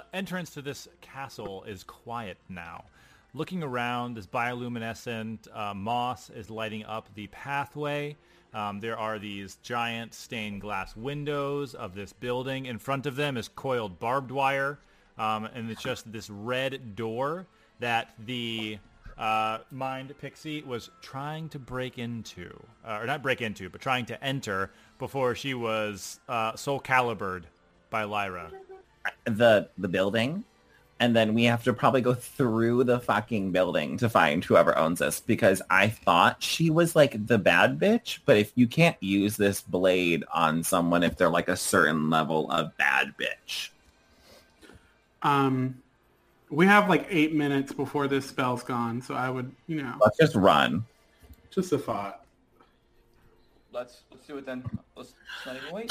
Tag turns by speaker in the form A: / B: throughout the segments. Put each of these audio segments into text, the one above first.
A: Uh, entrance to this castle is quiet now. Looking around, this bioluminescent uh, moss is lighting up the pathway. Um, there are these giant stained glass windows of this building. In front of them is coiled barbed wire, um, and it's just this red door that the uh, mind pixie was trying to break into, uh, or not break into, but trying to enter before she was uh, soul calibered by Lyra.
B: The the building, and then we have to probably go through the fucking building to find whoever owns this because I thought she was like the bad bitch, but if you can't use this blade on someone if they're like a certain level of bad bitch.
C: Um, we have like eight minutes before this spell's gone, so I would, you know,
B: Let's just run.
C: just a thought.
D: Let's let's do it then. Let's not even wait.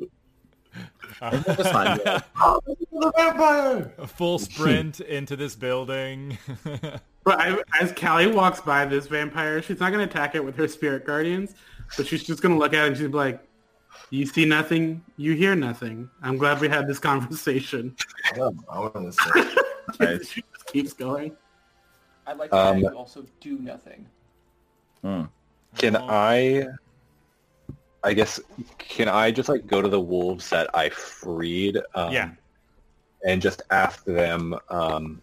B: It's fine.
A: A full sprint into this building.
C: But I, as Callie walks by this vampire, she's not going to attack it with her spirit guardians, but she's just going to look at it and she's like, "You see nothing, you hear nothing. I'm glad we had this conversation."
E: I want to say.
C: she just keeps going.
D: I'd like to
E: Um,
D: also do nothing.
E: Can I? I guess can I just like go to the wolves that I freed? Um,
A: Yeah.
E: And just ask them. Um,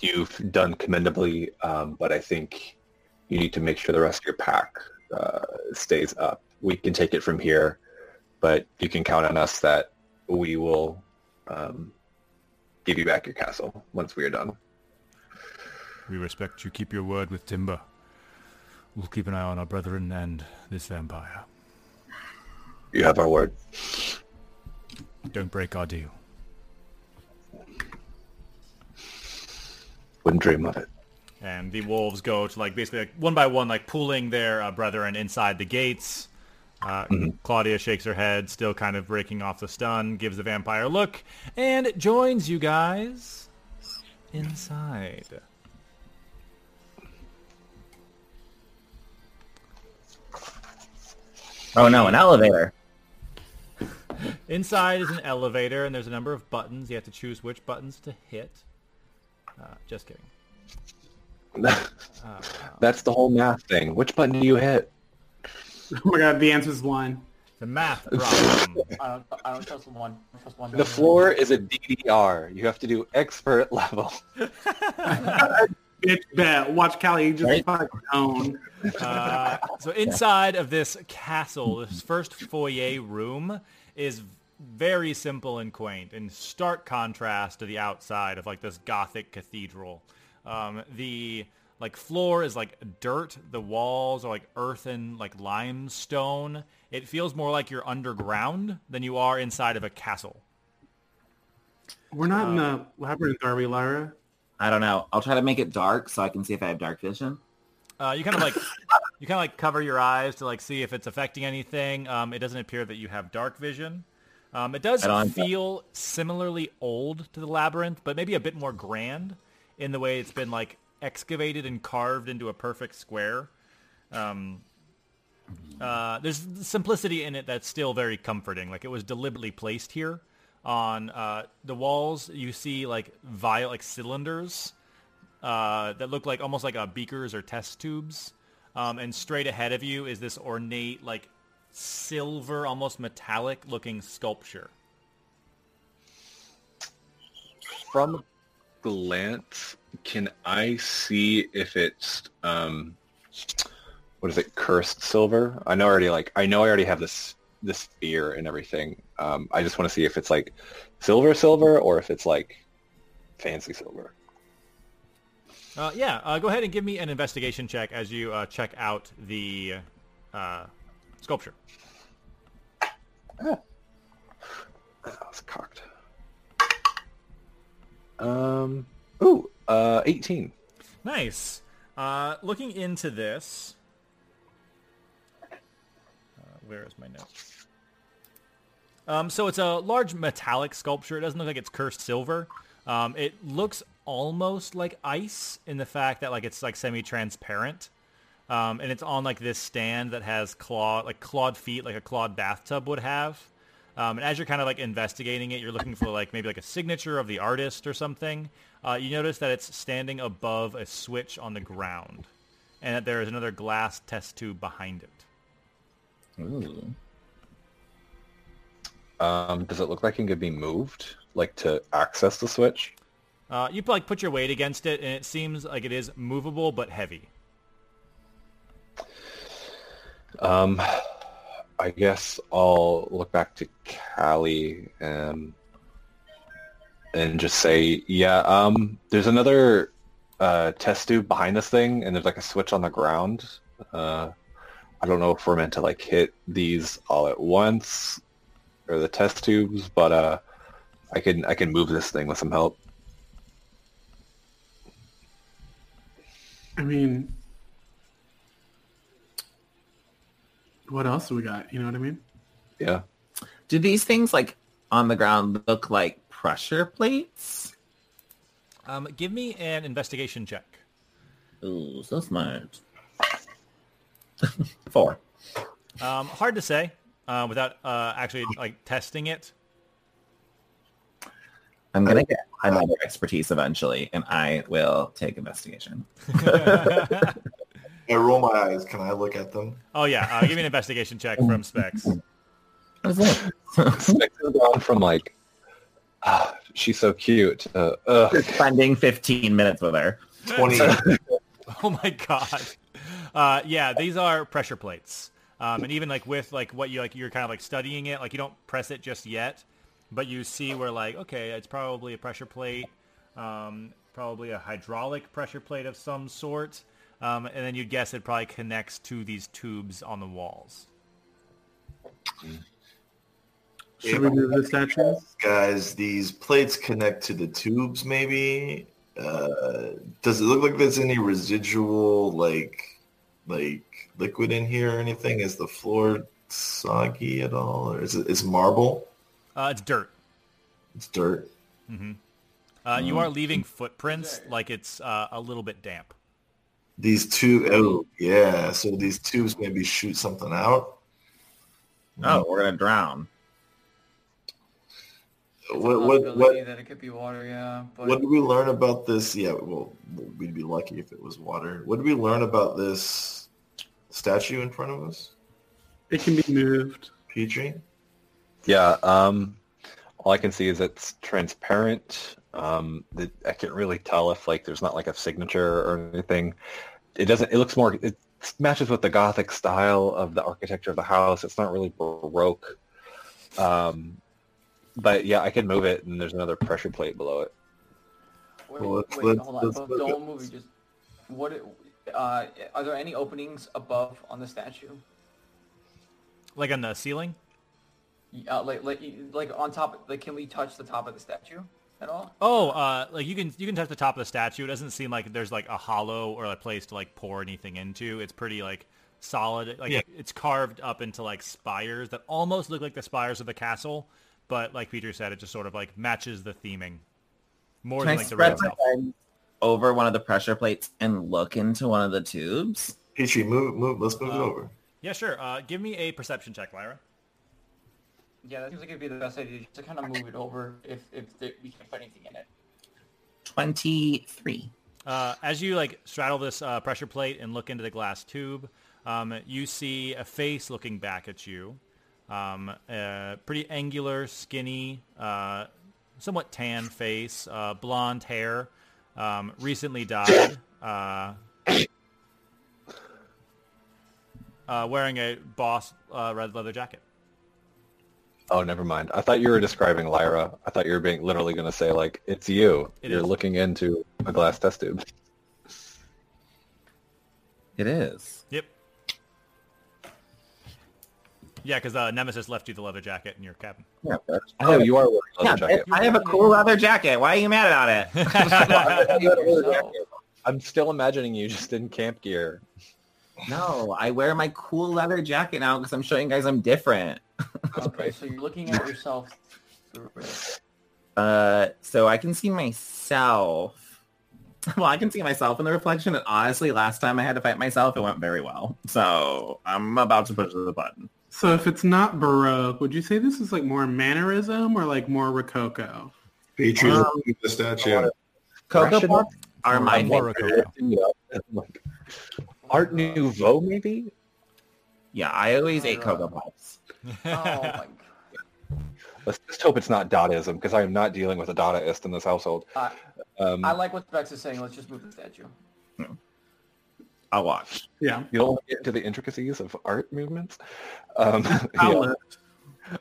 E: you've done commendably, um, but I think you need to make sure the rest of your pack uh, stays up. We can take it from here, but you can count on us that we will um, give you back your castle once we are done.
A: we respect you. Keep your word with Timber. We'll keep an eye on our brethren and this vampire.
E: You have our word.
A: Don't break our deal.
E: Wouldn't dream of it.
A: And the wolves go to like basically like one by one, like pulling their uh, brethren inside the gates. Uh, Claudia shakes her head, still kind of breaking off the stun, gives the vampire a look, and joins you guys inside.
B: Oh no, an elevator.
A: Inside is an elevator, and there's a number of buttons. You have to choose which buttons to hit. Uh, just kidding.
E: That's the whole math thing. Which button do you hit?
C: Oh my god, the answer's one.
A: The math problem.
D: I don't I don't trust one. I don't trust one.
E: The floor is a DDR. You have to do expert level.
C: Bitch, bet. Watch Callie just
B: Right.
C: fucking own.
A: Uh, so inside of this castle, this first foyer room is very simple and quaint, in stark contrast to the outside of like this Gothic cathedral. Um, the like floor is like dirt. The walls are like earthen, like limestone. It feels more like you're underground than you are inside of a castle.
C: We're not in the labyrinth, are we, Lyra?
B: I don't know. I'll try to make it dark so I can see if I have dark vision.
A: Uh, you kind of like you kind of like cover your eyes to like see if it's affecting anything. Um, it doesn't appear that you have dark vision. Um, it does feel similarly old to the labyrinth, but maybe a bit more grand in the way it's been like excavated and carved into a perfect square. Um, uh, there's simplicity in it that's still very comforting. Like it was deliberately placed here. On uh, the walls, you see like vial, like cylinders uh, that look like almost like uh, beakers or test tubes. Um, and straight ahead of you is this ornate, like silver, almost metallic looking sculpture.
E: From glance, can I see if it's um, what is it? Cursed silver. I know already. Like I know I already have this this spear and everything. Um, I just want to see if it's like silver, silver, or if it's like fancy silver.
A: Uh, yeah, uh, go ahead and give me an investigation check as you uh, check out the uh, sculpture.
E: That was cocked. Um. Ooh. Uh. Eighteen.
A: Nice. Uh, looking into this, where is my note? Um, so it's a large metallic sculpture. It doesn't look like it's cursed silver. Um, it looks almost like ice in the fact that like it's like semi-transparent, um, and it's on like this stand that has claw like clawed feet, like a clawed bathtub would have. Um, and as you're kind of like investigating it, you're looking for like maybe like a signature of the artist or something. Uh, you notice that it's standing above a switch on the ground, and that there is another glass test tube behind it.
B: Ooh.
E: Um. Does it look like it could be moved, like to access the switch?
A: Uh, you like put your weight against it, and it seems like it is movable but heavy.
E: Um. I guess I'll look back to Callie and and just say, yeah. Um. There's another uh, test tube behind this thing, and there's like a switch on the ground. Uh, I don't know if we're meant to like hit these all at once or the test tubes, but uh, I can I can move this thing with some help.
C: I mean, what else do we got? You know what I mean?
E: Yeah.
B: Do these things like on the ground look like pressure plates?
A: Um, give me an investigation check.
B: Ooh, so smart. Four.
A: Um, hard to say uh, without uh, actually like testing it.
B: I'm gonna get another expertise eventually, and I will take investigation.
F: I roll my eyes. Can I look at them?
A: Oh yeah, uh, give me an investigation check from Specs.
B: What is it?
E: Specs has gone from like, ah, she's so cute. to, ugh.
B: Spending 15 minutes with her.
F: Twenty.
A: Oh my god. Uh, yeah, these are pressure plates. Um, and even like with like what you like, you're kind of like studying it. Like you don't press it just yet, but you see where like okay, it's probably a pressure plate, um, probably a hydraulic pressure plate of some sort. Um, and then you'd guess it probably connects to these tubes on the walls.
C: Should we move the statue?
F: Guys, these plates connect to the tubes. Maybe. Uh, does it look like there's any residual like like liquid in here or anything? Is the floor soggy at all, or is it is marble?
A: Uh, it's dirt.
F: It's dirt.
A: Uh, you are leaving footprints like it's uh, a little bit damp.
F: These two, oh yeah. So these tubes maybe shoot something out.
B: Oh, we're gonna drown.
F: What what what
D: that it could be water, yeah. But
F: what did we learn about this? Yeah, well, we'd be lucky if it was water. What did we learn about this statue in front of us,
C: It can be moved.
F: Petrie?
E: Yeah. Um, all I can see is it's transparent. Um, the, I can't really tell if like there's not like a signature or anything. It doesn't. It looks more. It matches with the Gothic style of the architecture of the house. It's not really baroque. Um, but yeah, I can move it, and there's another pressure plate below it.
D: wait,
F: Well, let's-
D: wait,
F: let's-
D: hold on.
F: let's
D: don't move. it, Just what? it- Uh, are there any openings above on the statue?
A: Like on the ceiling?
D: Uh, like, like, like on top. Like, can we touch the top of the statue at all?
A: Oh, uh, like you can you can touch the top of the statue. It doesn't seem like there's like a hollow or a place to like pour anything into. It's pretty like solid. Like
C: Yeah.
A: it's carved up into like spires that almost look like the spires of the castle, but like Peter said, it just sort of like matches the theming more
B: Can
A: than
B: I
A: like the room
B: spread my
A: itself.
B: legs over one of the pressure plates and look into one of the tubes?
F: Petrie, move, move. Let's move it
A: Um,
F: over.
A: Yeah, sure. Uh, give me a perception check, Lyra.
D: Yeah, that seems like it'd be the best idea just to kind of move it over if if there, we can't put anything in it.
B: 23.
A: Uh, as you like straddle this uh, pressure plate and look into the glass tube, um, you see a face looking back at you. Um, a pretty angular, skinny, uh, somewhat tan face, uh, blonde hair, um, recently died uh, uh, wearing a boss uh, red leather jacket.
E: Oh, never mind. I thought you were describing Lyra. I thought you were being literally going to say like it's you.
A: It
E: You're
A: is.
E: looking into a glass test tube.
B: It is.
A: Yep. Yeah, because uh, Nemesis left you the leather jacket in your cabin.
B: Yeah,
E: Oh, you are wearing a
B: yeah,
E: leather jacket.
B: I have a cool leather jacket. Why are you mad about it?
E: You had a leather
D: Yourself.
E: jacket. I'm still imagining you just in camp gear.
B: no, I wear my cool leather jacket now because I'm showing you guys I'm different.
D: Okay, so you're looking at yourself.
B: Uh, so I can see myself. Well, I can see myself in the reflection, and honestly, last time I had to fight myself, it went very well. So I'm about to push the button.
C: So if it's not Baroque, would you say this is like more mannerism or like more Rococo?
F: Petrie
B: Um,
F: the statue.
B: Cocoa
E: Rational?
B: Are my
A: More
B: favorite.
A: Rococo.
E: Art Nouveau, maybe?
B: Yeah, I always ate
D: Alright.
B: Cocoa Puffs.
D: Oh
E: Let's just hope it's not Dadaism, because I am not dealing with a Dadaist in this household.
D: god.
E: Um,
D: I like what Bex is saying. Let's just move the statue.
B: I'll watch.
C: Yeah.
E: you don't want to get into the intricacies of art movements. Um,
C: I'll
E: yeah.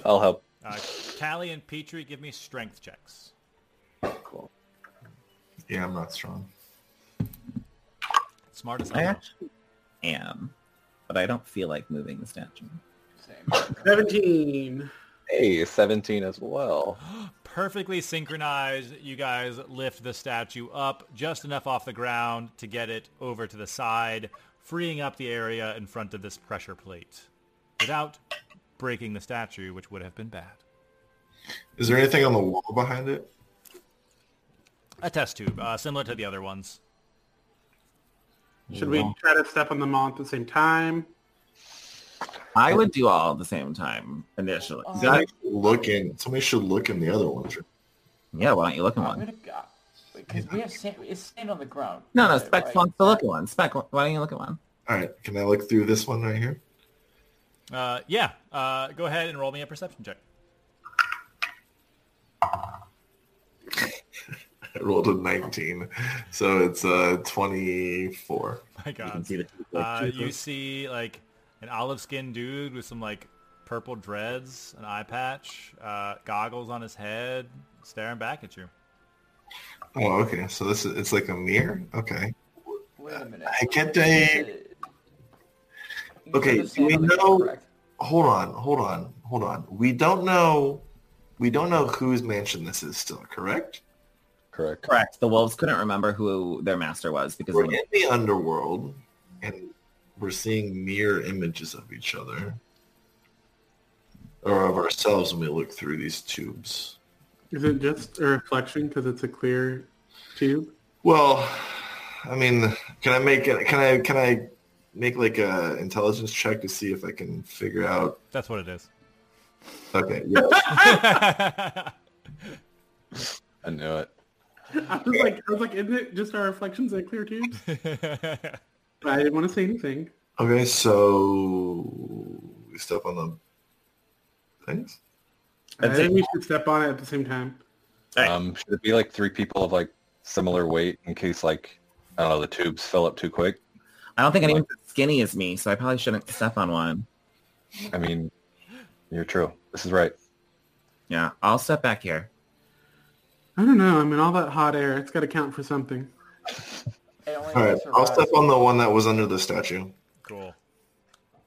E: I'll help.
A: Uh, Callie and Petrie, give me strength checks.
E: Cool.
F: Yeah, I'm not strong.
A: Smart as
B: I
A: hell.
B: actually am, but I don't feel like moving the statue.
D: Same.
C: 17.
E: Hey, 17 as well.
A: Perfectly synchronized, you guys lift the statue up just enough off the ground to get it over to the side, freeing up the area in front of this pressure plate without breaking the statue, which would have been bad.
F: Is there anything on the wall behind it?
A: A test tube, uh, similar to the other ones.
C: Should we try to step on them all at the same time?
B: I would do all at the same time initially.
D: Oh.
F: Somebody should look in. Somebody should look in the other ones.
B: Yeah, why don't you look at
D: I'm
B: one?
D: Because we have sand, it's sand on the ground.
B: No, no,
D: Right,
B: Spec
D: right.
B: wants to look at one. Spec, why don't you look at one?
F: All right, can I look through this one right here?
A: Uh, yeah, uh, go ahead and roll me a perception check.
F: I rolled a 19, so it's uh 24.
A: My
B: You can
A: God.
B: see the
A: Uh, you see like an olive skinned dude with some like purple dreads, an eye patch, uh, goggles on his head, staring back at you.
F: Oh, okay. So this is it's like a mirror. Okay.
D: Wait a minute.
F: I can't.
D: You
F: I,
D: said- you
F: Okay,
D: said
F: we
D: on the ground,
F: know-
D: correct?
F: hold on, hold on, hold on. We don't know. We don't know whose mansion this is still. Correct.
E: Correct.
B: Correct. The wolves couldn't remember who their master was because
F: We're
B: they-
F: in the underworld, and we're seeing mirror images of each other, or of ourselves when we look through these tubes.
C: Is it just a reflection because it's a clear tube?
F: Well, I mean, can I make it? Can I? Can I make like a intelligence check to see if I can figure out?
A: That's what it is.
F: Okay, yeah.
E: I knew it.
C: I was like, I was like, isn't it just our reflections in clear tubes? But I didn't want to say anything.
F: Okay, so we step on the things.
C: I
B: I'd
C: think
B: say-
C: we should step on it at the same time.
E: Um, should it be like three people of like similar weight in case like I don't know the tubes fill up too quick?
B: I don't think anyone's as skinny as me, so I probably shouldn't step on one.
E: I mean, you're true. This is right.
B: Yeah, I'll step back here.
C: I don't know. I mean, all that hot air, it's got to count for something.
D: It only
F: All right, I'll step on the one that was under the statue.
A: cool.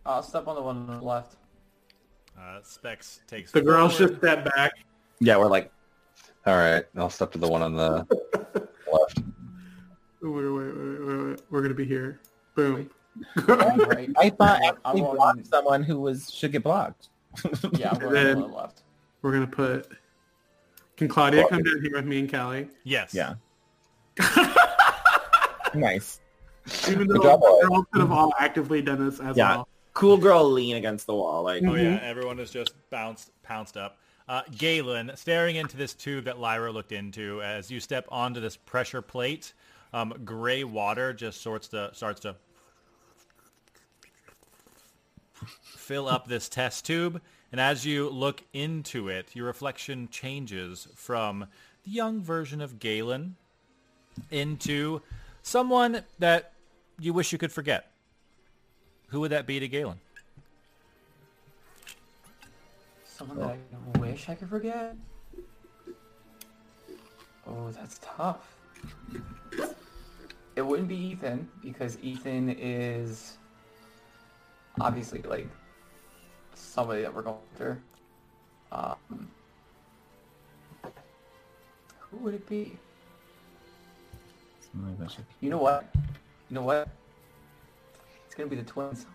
D: I'll step on the one on the left.
A: Uh, Specs takes
C: The girls
A: forward.
C: just step back.
B: Yeah, we're like,
E: All right, I'll step to the one on the left.
C: Oh, Wait, wait, wait, wait, wait. We're gonna be here. Boom.
D: Right.
B: I thought
D: I'm
B: actually someone who was should get blocked.
D: Yeah, I'm
C: And then-
D: on the left.
C: We're gonna put. Can Claudia come down here with me and Callie?
A: Yes.
B: Yeah. Nice.
C: Even though
E: job,
C: the girls could have all actively done this as
B: Yeah.
C: well.
B: Cool girl lean against the wall. Like,
A: Oh yeah,
C: Mhm.
A: everyone is just bounced, pounced up. Uh, Galen, staring into this tube that Lyra looked into, as you step onto this pressure plate, um, gray water just sorts to starts to fill up this test tube, and as you look into it, your reflection changes from the young version of Galen into someone that you wish you could forget. Who would that be to Galen?
D: Someone that I wish I could forget. Oh, that's tough. it wouldn't be Ethan because Ethan is obviously like somebody that we're going after. Um, who would it be? You know what? You know what? It's gonna be the twins.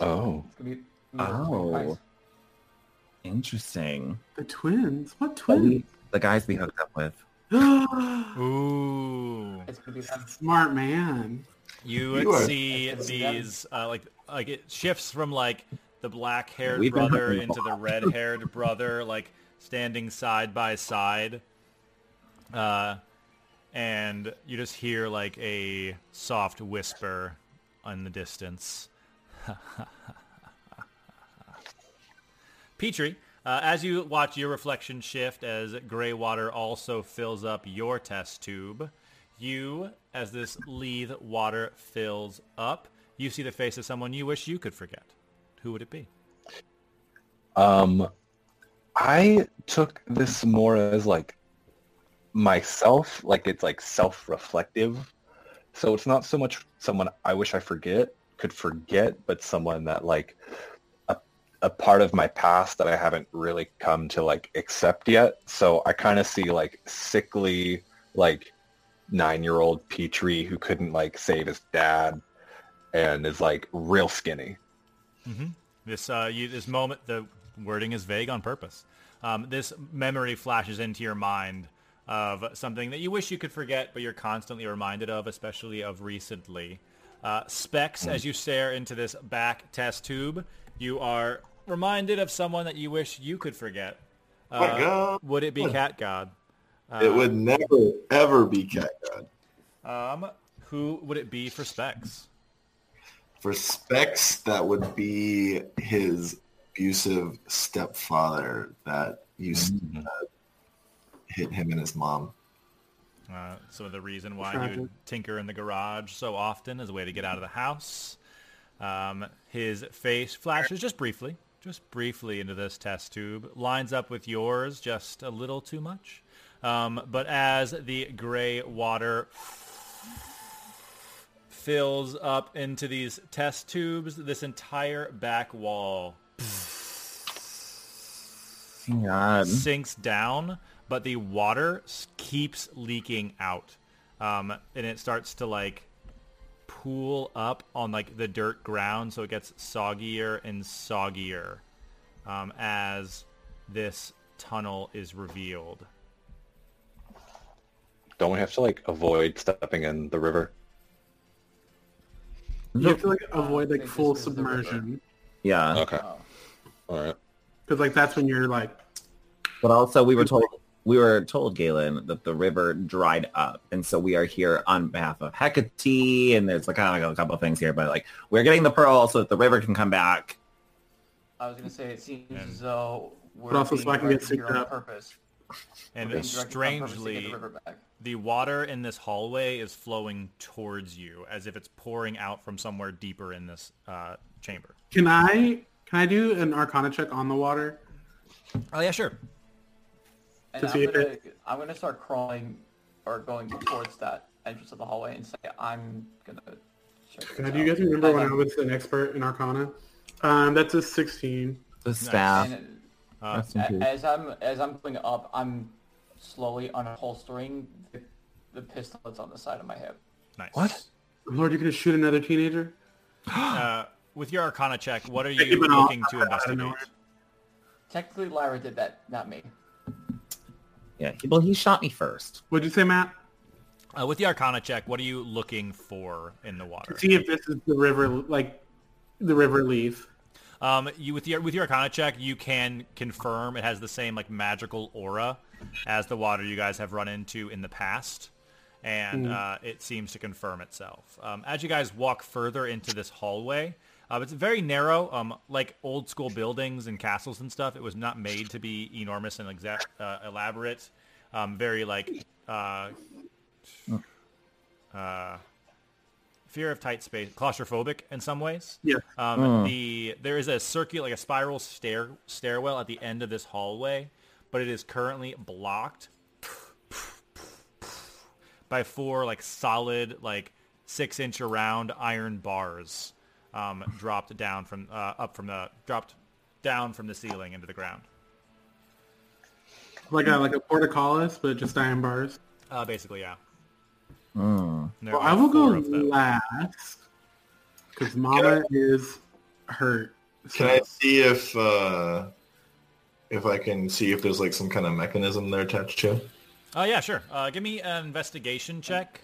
E: Oh.
D: It's gonna be, it's gonna be the twin
B: Oh. Interesting.
C: The twins? What
B: But we-
C: twins?
B: the guys we hooked up with.
A: Ooh.
D: It's gonna be them.
C: Smart man.
A: You,
F: You are-
A: see
D: I can see them.
A: these uh, like like it shifts from like the black-haired
B: We've
A: brother into the red-haired brother, like standing side by side. Uh, and you just hear like a soft whisper in the distance. Petrie, uh, as you watch your reflection shift as gray water also fills up your test tube, you, as this Lethe water fills up, you see the face of someone you wish you could forget. Who would it be?
E: Um, I took this more as like myself, like it's like self-reflective. So it's not so much someone I wish I forget could forget, but someone that like a, a part of my past that I haven't really come to like accept yet. So I kind of see like sickly, like nine-year-old Petrie who couldn't like save his dad and is like real skinny.
A: This uh, you, this moment, the wording is vague on purpose. Um, this memory flashes into your mind of something that you wish you could forget, but you're constantly reminded of, especially of recently. Uh, Specs, as you stare into this back test tube, you are reminded of someone that you wish you could forget. Uh. Would it be Cat God?
F: it would never ever be Cat God.
A: Um, who would it be for Specs?
F: For Specs, that would be his abusive stepfather that used to uh, hit him and his mom.
A: Uh, so the reason why
C: Tragic.
A: you would tinker in the garage so often is a way to get out of the house. Um, his face flashes just briefly, just briefly into this test tube, lines up with yours just a little too much. Um, but as the gray water fills up into these test tubes, this entire back wall
B: God.
A: sinks down, but the water keeps leaking out, um, and it starts to like pool up on like the dirt ground, so it gets soggier and soggier um, as this tunnel is revealed.
E: Don't we have to like avoid stepping in the river?
C: You have to like avoid like full
D: this is the river.
C: submersion.
B: Yeah.
E: Okay.
D: Oh.
E: All right.
C: Because like that's when you're like
B: But also we were told we were told, Galen, that the river dried up. And so we are here on behalf of Hecate and there's like kind of a couple of things here, but like we're getting the pearl so that the river can come back.
D: I was gonna say it seems
A: And-
D: as though we're
C: But also so I can get
D: directed here on
C: up.
D: purpose.
A: And
D: We're being directed on purpose to get
A: strangely,
D: the
A: the water in this hallway is flowing towards you as if it's pouring out from somewhere deeper in this uh, chamber.
C: Can I can I do an arcana check on the water?
A: Oh yeah, sure.
D: And
C: to
D: I'm gonna,
C: it-
D: I'm gonna start crawling or going towards that entrance of the hallway and say I'm gonna check
C: God, do you guys remember
D: As
C: when I was an expert in arcana? Um, that's a 16.
B: The staff.
D: and
A: Uh,
B: Rest
D: a-
B: in peace.
D: as I'm as I'm going up, I'm slowly unholstering the, the pistol that's on the side of my hip.
A: nice.
E: What?
C: Lord, you're gonna shoot another teenager?
A: Uh, with your Arcana check, what are you looking to investigate?
D: Technically, Lyra did that, not me.
B: Yeah. He, well, he shot me first.
C: What'd you say, Matt?
A: Uh, with the Arcana check, what are you looking for in the water?
C: To see if this is the river, like the river Lethe.
A: Um, you with your with your Arcana check, you can confirm it has the same like magical aura as the water you guys have run into in the past, and uh, it seems to confirm itself. Um, as you guys walk further into this hallway, uh, it's very narrow, um, like old school buildings and castles and stuff. It was not made to be enormous and exact, uh, elaborate. Um, very like uh, uh, fear of tight space, claustrophobic in some ways.
C: Yeah.
A: Um, The there is a circular, like a spiral stair stairwell at the end of this hallway, but it is currently blocked. by four like solid like six inch around iron bars um, dropped down from uh, up from the dropped down from the ceiling into the ground.
C: Like a like a portcullis, but just iron bars.
A: Uh, basically, yeah.
B: Hmm.
C: Well, I will go
A: four of them.
C: last because Mama is hurt.
F: Can I see if uh, if I can see if there's like some kind of mechanism they're attached to?
A: Oh yeah, sure. Uh, give me an investigation check.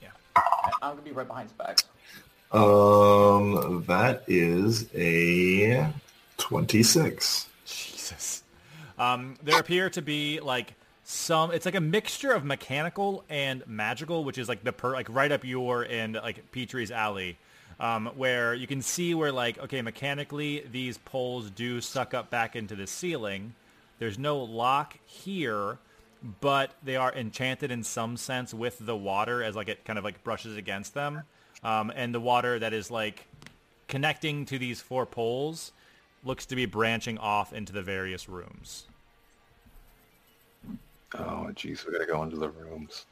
D: Yeah, I'm gonna be right behind Specs.
F: Um, that is a twenty-six.
A: Jesus. Um, there appear to be like some. It's like a mixture of mechanical and magical, which is like the per like right up your and like Petrie's alley, um, where you can see where like okay, mechanically these poles do suck up back into the ceiling. There's no lock here, but they are enchanted in some sense with the water as like it kind of like brushes against them, um, and the water that is like connecting to these four poles looks to be branching off into the various rooms.
E: Oh, jeez, we gotta go into the rooms.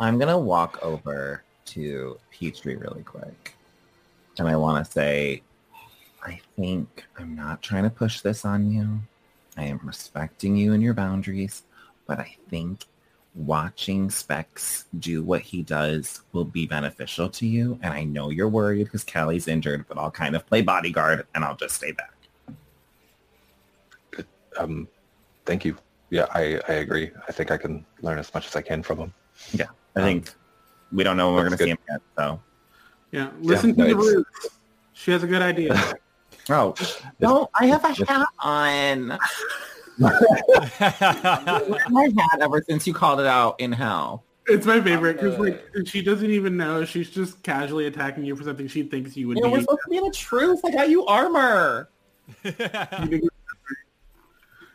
B: I'm gonna walk over to Petrie really quick, and I want to say, I think I'm not trying to push this on you. I am respecting you and your boundaries, but I think watching Specs do what he does will be beneficial to you. And I know you're worried because Callie's injured, but I'll kind of play bodyguard and I'll just stay back.
E: Um, thank you. Yeah, I, I agree. I think I can learn as much as I can from him.
B: Yeah, I think we don't know when we're gonna see him yet. So,
C: Yeah, listen
E: no,
C: to the
E: it's-
C: roots. She has a good idea.
B: oh no, I have a hat on. My hat ever since you called it out in hell.
C: It's my favorite because like uh. she doesn't even know. She's just casually attacking you for something she thinks you would
B: You know, we're supposed to be in a truce. I got you armor.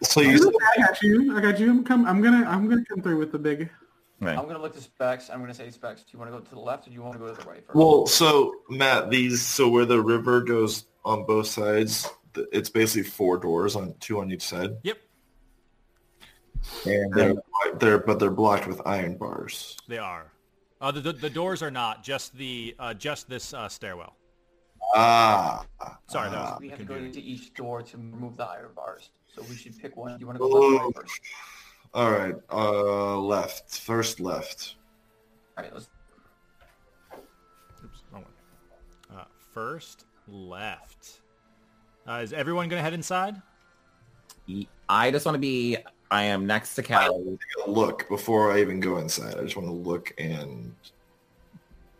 F: So you
C: I got you. I got you. I'm come. I'm gonna. I'm gonna come through with the big.
B: Right.
D: I'm gonna look to Specs. I'm gonna say Specs. Do you want to go to the left or do you want to go to the right first?
F: well, so Matt, these so where the river goes on both sides, it's basically four doors on two on each side.
A: Yep,
B: There,
F: They're, they're but they're blocked with iron bars.
A: they are. Uh, the, the the doors are not just the uh, just this uh, stairwell.
F: Ah,
A: Sorry, that was
D: we have to go to each door to remove the iron bars. So we should pick one. Do you want to go left or
F: Oh.
D: right first?
F: all right. Uh, left first, left.
D: All right, let's.
A: Oops, wrong one. Uh, first left. Uh, is everyone going to head inside?
B: I just want to be. I am next to Callie.
F: Look before I even go inside. I just want to look and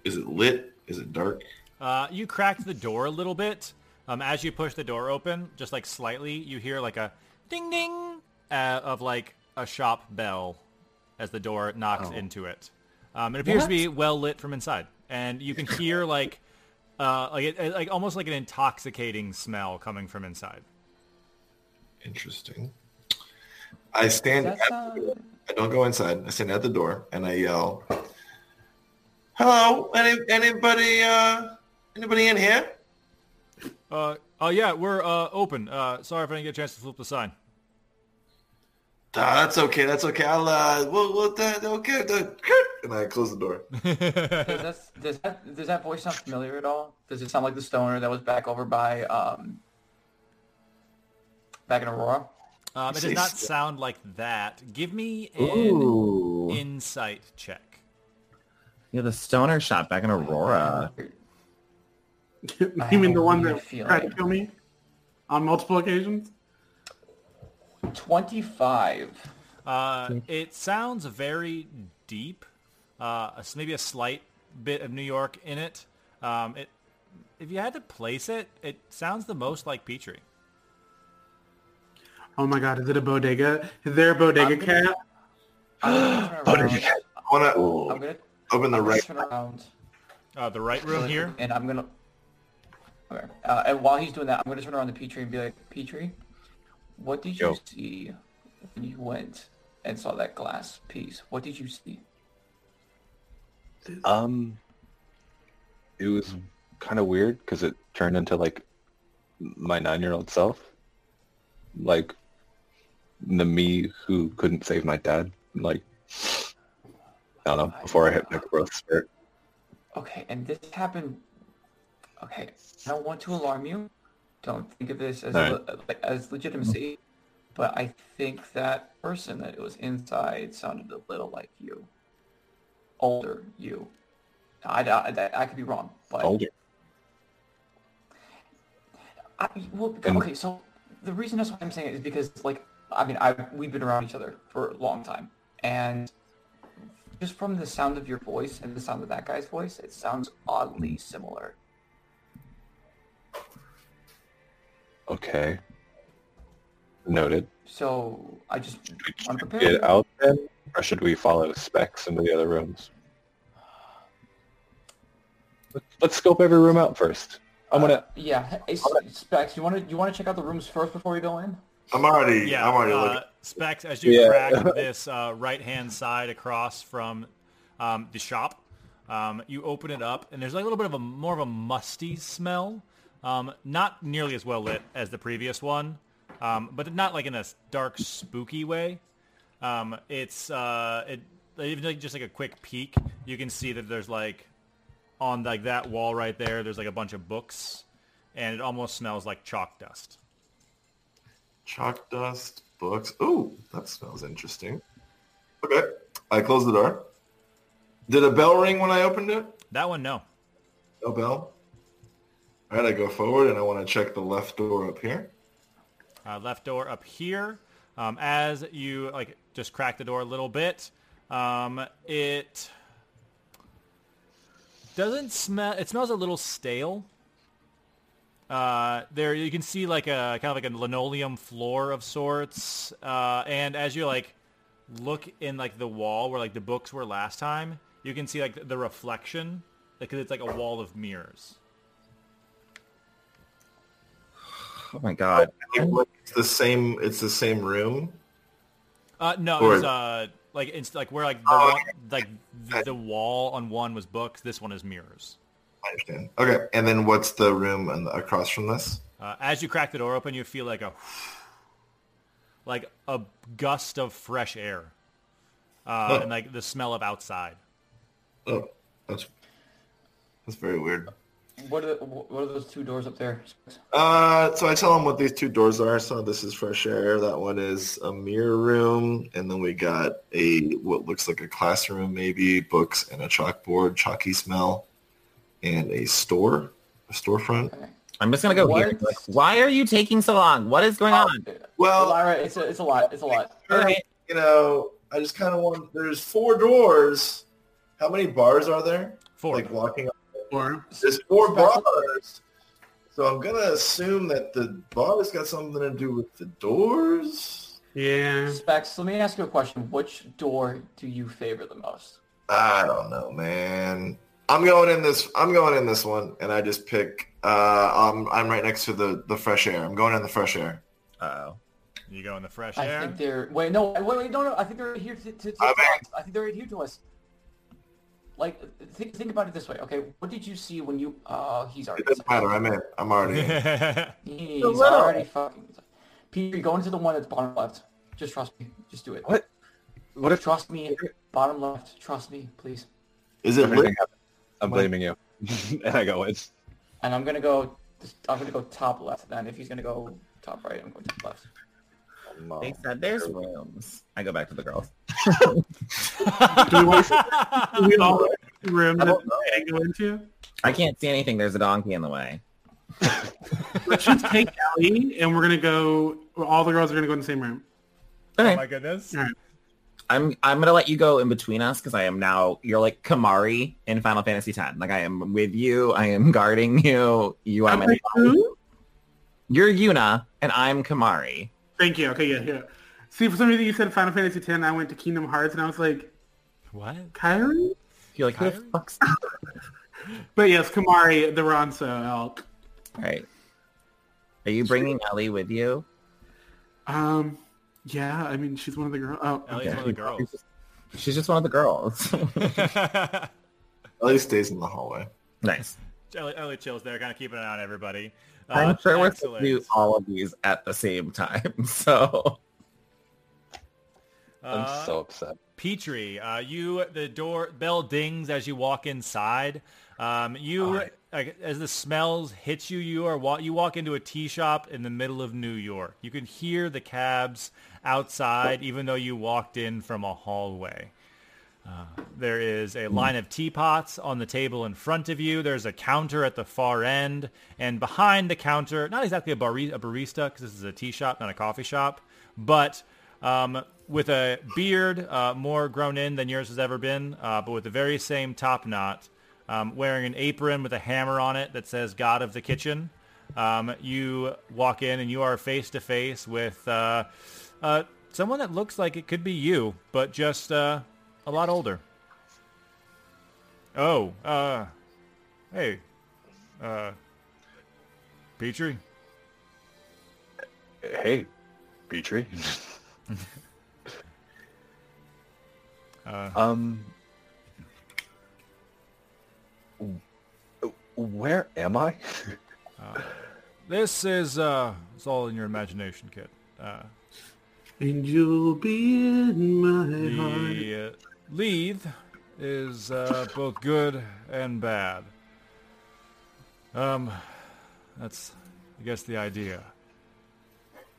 F: is it lit? Is it dark?
A: Uh, you cracked the door a little bit. Um, as you push the door open, just like slightly, you hear like a ding ding uh, of like a shop bell as the door knocks into it. Um, it appears to be well lit from inside, and you can hear like uh, like it, like almost like an intoxicating smell coming from inside.
F: Interesting. I stand.
D: Does
F: At,
D: that sound?
F: I don't go inside. I stand at the door and I yell, "Hello, any anybody? Uh, anybody in here?"
A: Uh, oh yeah, we're uh, open. Uh, sorry if I didn't get a chance to flip the sign.
F: Ah, that's okay. That's okay. I'll. Uh, we'll. we'll uh, okay. uh, And I close the door.
D: Does that, does that does that voice sound familiar at all? Does it sound like the stoner that was back over by um back in Aurora?
A: Um, it does not
F: st-
A: sound like that. Give me an
B: Ooh.
A: insight check.
B: Yeah, the stoner shot back in Aurora.
C: you mean the one that
D: feeling.
C: tried to kill me on multiple occasions?
D: Twenty five.
A: Uh, it sounds very deep. Uh, maybe a slight bit of New York in it. Um, it. If you had to place it, it sounds the most like Petrie.
C: Oh my god, is it a bodega? Is there a bodega
D: I'm gonna-
C: cat?
D: I'm gonna.
F: I want to
D: I'm gonna,
F: open the
D: I'm
F: right.
D: turn around.
A: Uh, the right room here.
D: And I'm gonna. Okay. Uh, and while he's doing that, I'm gonna turn around to Petrie and be like, Petrie, what did you see when you went and saw that glass piece? What did you see?
E: Um, it was kind of weird because it turned into like my nine-year-old self, like the me who couldn't save my dad. like I don't know before I hit my growth spurt.
D: Okay, and this happened. Okay, I don't want to alarm you. Don't think of this as
E: Alright.
D: le- as legitimacy, but I think that person that it was inside sounded a little like you, older you. I, I, I could be wrong, but
E: Older.
D: I, well, okay. So the reason that's why I'm saying it is because, like, I mean, I we've been around each other for a long time, and just from the sound of your voice and the sound of that guy's voice, it sounds oddly similar.
E: Okay. Noted.
D: So I just
E: Should we
D: want to prepare.
E: it out then, or should we follow specs into the other rooms? Let's, scope every room out first. I'm uh, gonna.
D: Yeah, hey, Specs, you want to you want to check out the rooms first before we go in?
F: I'm already.
A: Yeah,
F: I'm already
A: uh,
F: looking.
A: Specs, as you
E: Yeah.
A: crack this uh, right-hand side across from um, the shop, um, you open it up, and there's like a little bit of a more of a musty smell. Um, not nearly as well lit as the previous one, um, but not like in a dark, spooky way. Um, it's uh, it even like just like a quick peek, you can see that there's like on like that wall right there, there's like a bunch of books, and it almost smells like chalk dust.
F: Chalk dust, books. Ooh, that smells interesting. Okay. I closed the door. Did a bell ring when I opened it?
A: That one, no.
F: No bell. All right, I go forward and I want to check the left door up here.
A: uh, left door up here. Um, as you like just crack the door a little bit, um, it doesn't smell. It smells a little stale. Uh, there you can see like a kind of like a linoleum floor of sorts, uh, and as you like look in like the wall where like the books were last time, you can see like the reflection because it's like a wall of mirrors.
B: Oh my god.
F: It's the same. It's the same room.
A: Uh, no,
F: Or-
A: it was uh, like it's like where like the
F: Oh,
A: one, like the, the wall on one was books. This one is mirrors.
F: I understand. Okay, and then what's the room and across from this?
A: Uh, as you crack the door open, you feel like a like a gust of fresh air, uh,
F: Oh.
A: and like the smell of outside.
F: Oh, that's that's very weird.
D: What are what are those two doors up there?
F: Uh, so I tell them what these two doors are. So this is fresh air. That one is a mirror room, and then we got a what looks like a classroom, maybe books and a chalkboard, chalky smell, and a store, a storefront.
D: Okay.
B: I'm just gonna go here.
D: What?
B: Like, why are you taking so long? What is going oh, on?
F: Well,
D: Lyra, it's a, it's a lot. It's a lot.
B: All right.
F: you know, I just kind of want. There's four doors. How many bars are there?
A: Four.
F: Like blocking.
C: Or
F: There's four bars. So I'm gonna assume that the bars got something to do with the doors.
C: yeah,
D: Specs, let me ask you a question. Which door do you favor the most?
F: I don't know, man. I'm going in this. I'm going in this one, and I just pick. Uh, I'm I'm right next to the the fresh air. I'm going in the fresh air.
B: Oh.
A: You go in the fresh
D: I
A: air.
D: I think they're wait no wait wait no no I think they're here to, to, to
F: I'm
D: us. I think they're here to us. Like think think about it this way. Okay, what did you see when you? Oh, he's already.
F: It doesn't matter. I'm in. I'm already in.
D: He's
B: little.
D: already fucking. Peter, go into the one that's bottom left. Just trust me. Just do it.
E: What? What if
D: Trust me. Bottom left. Trust me, please.
F: Is it
E: everything
F: lit?
E: Happens? I'm blaming you, and I go in.
D: And I'm gonna go. I'm gonna go top left. Then if he's gonna go top right, I'm going top left.
E: Um,
B: They said there's rooms. I go back to the girls.
C: do we, want, do we all the room that they go into?
B: I can't see anything. There's a donkey in the way.
C: Let's just take Ellie, and we're gonna go. All the girls are gonna go in the same room.
B: Okay.
A: oh my goodness.
C: All right.
B: I'm I'm gonna let you go in between us because I am now you're like Kimahri in Final Fantasy X. Like I am with you. I am guarding you. You are
C: I'm
B: my
C: like, who?
B: You're Yuna and I'm Kimahri.
C: Thank you. Okay, yeah, yeah. See, for some reason you said Final Fantasy X. I went to Kingdom Hearts, and I was like,
A: What?
C: Kairi?
B: You're like who the
A: Kairi?
B: fuck's
C: But yes, Kimahri, the Ronso elk.
B: right? Are you bringing Ellie with you?
C: Um, yeah, I mean, she's one of the girls. Oh,
A: Ellie's
C: okay.
A: one of the girls.
B: She's just one of the girls.
F: Ellie stays in the hallway.
B: nice.
A: Ellie, Ellie chills there, kind of keeping an eye on everybody. Uh,
B: I'm sure we're supposed to do all of these at the same time. So
E: I'm
A: Uh,
E: so upset.
A: Petrie, uh, you the door bell dings as you walk inside. Um, you like, as the smells hit you, you are wa- you walk into a tea shop in the middle of New York. You can hear the cabs outside, even though you walked in from a hallway. Uh, there is a line of teapots on the table in front of you. There's a counter at the far end, and behind the counter, not exactly a, bari- a barista because this is a tea shop, not a coffee shop, but um, with a beard uh, more grown in than yours has ever been, uh, but with the very same top knot, um, wearing an apron with a hammer on it that says "God of the Kitchen." Um, you walk in and you are face to face with uh, uh, someone that looks like it could be you, but just uh, a lot older. Oh, uh, hey, uh, Petrie.
E: Hey, Petrie.
A: Uh,
E: um, where am I?
A: this is uh, it's all in your imagination, kid. Uh,
C: And you'll be in my heart.
A: the uh, Lethe is uh, both good and bad. Um, that's, I guess, the idea.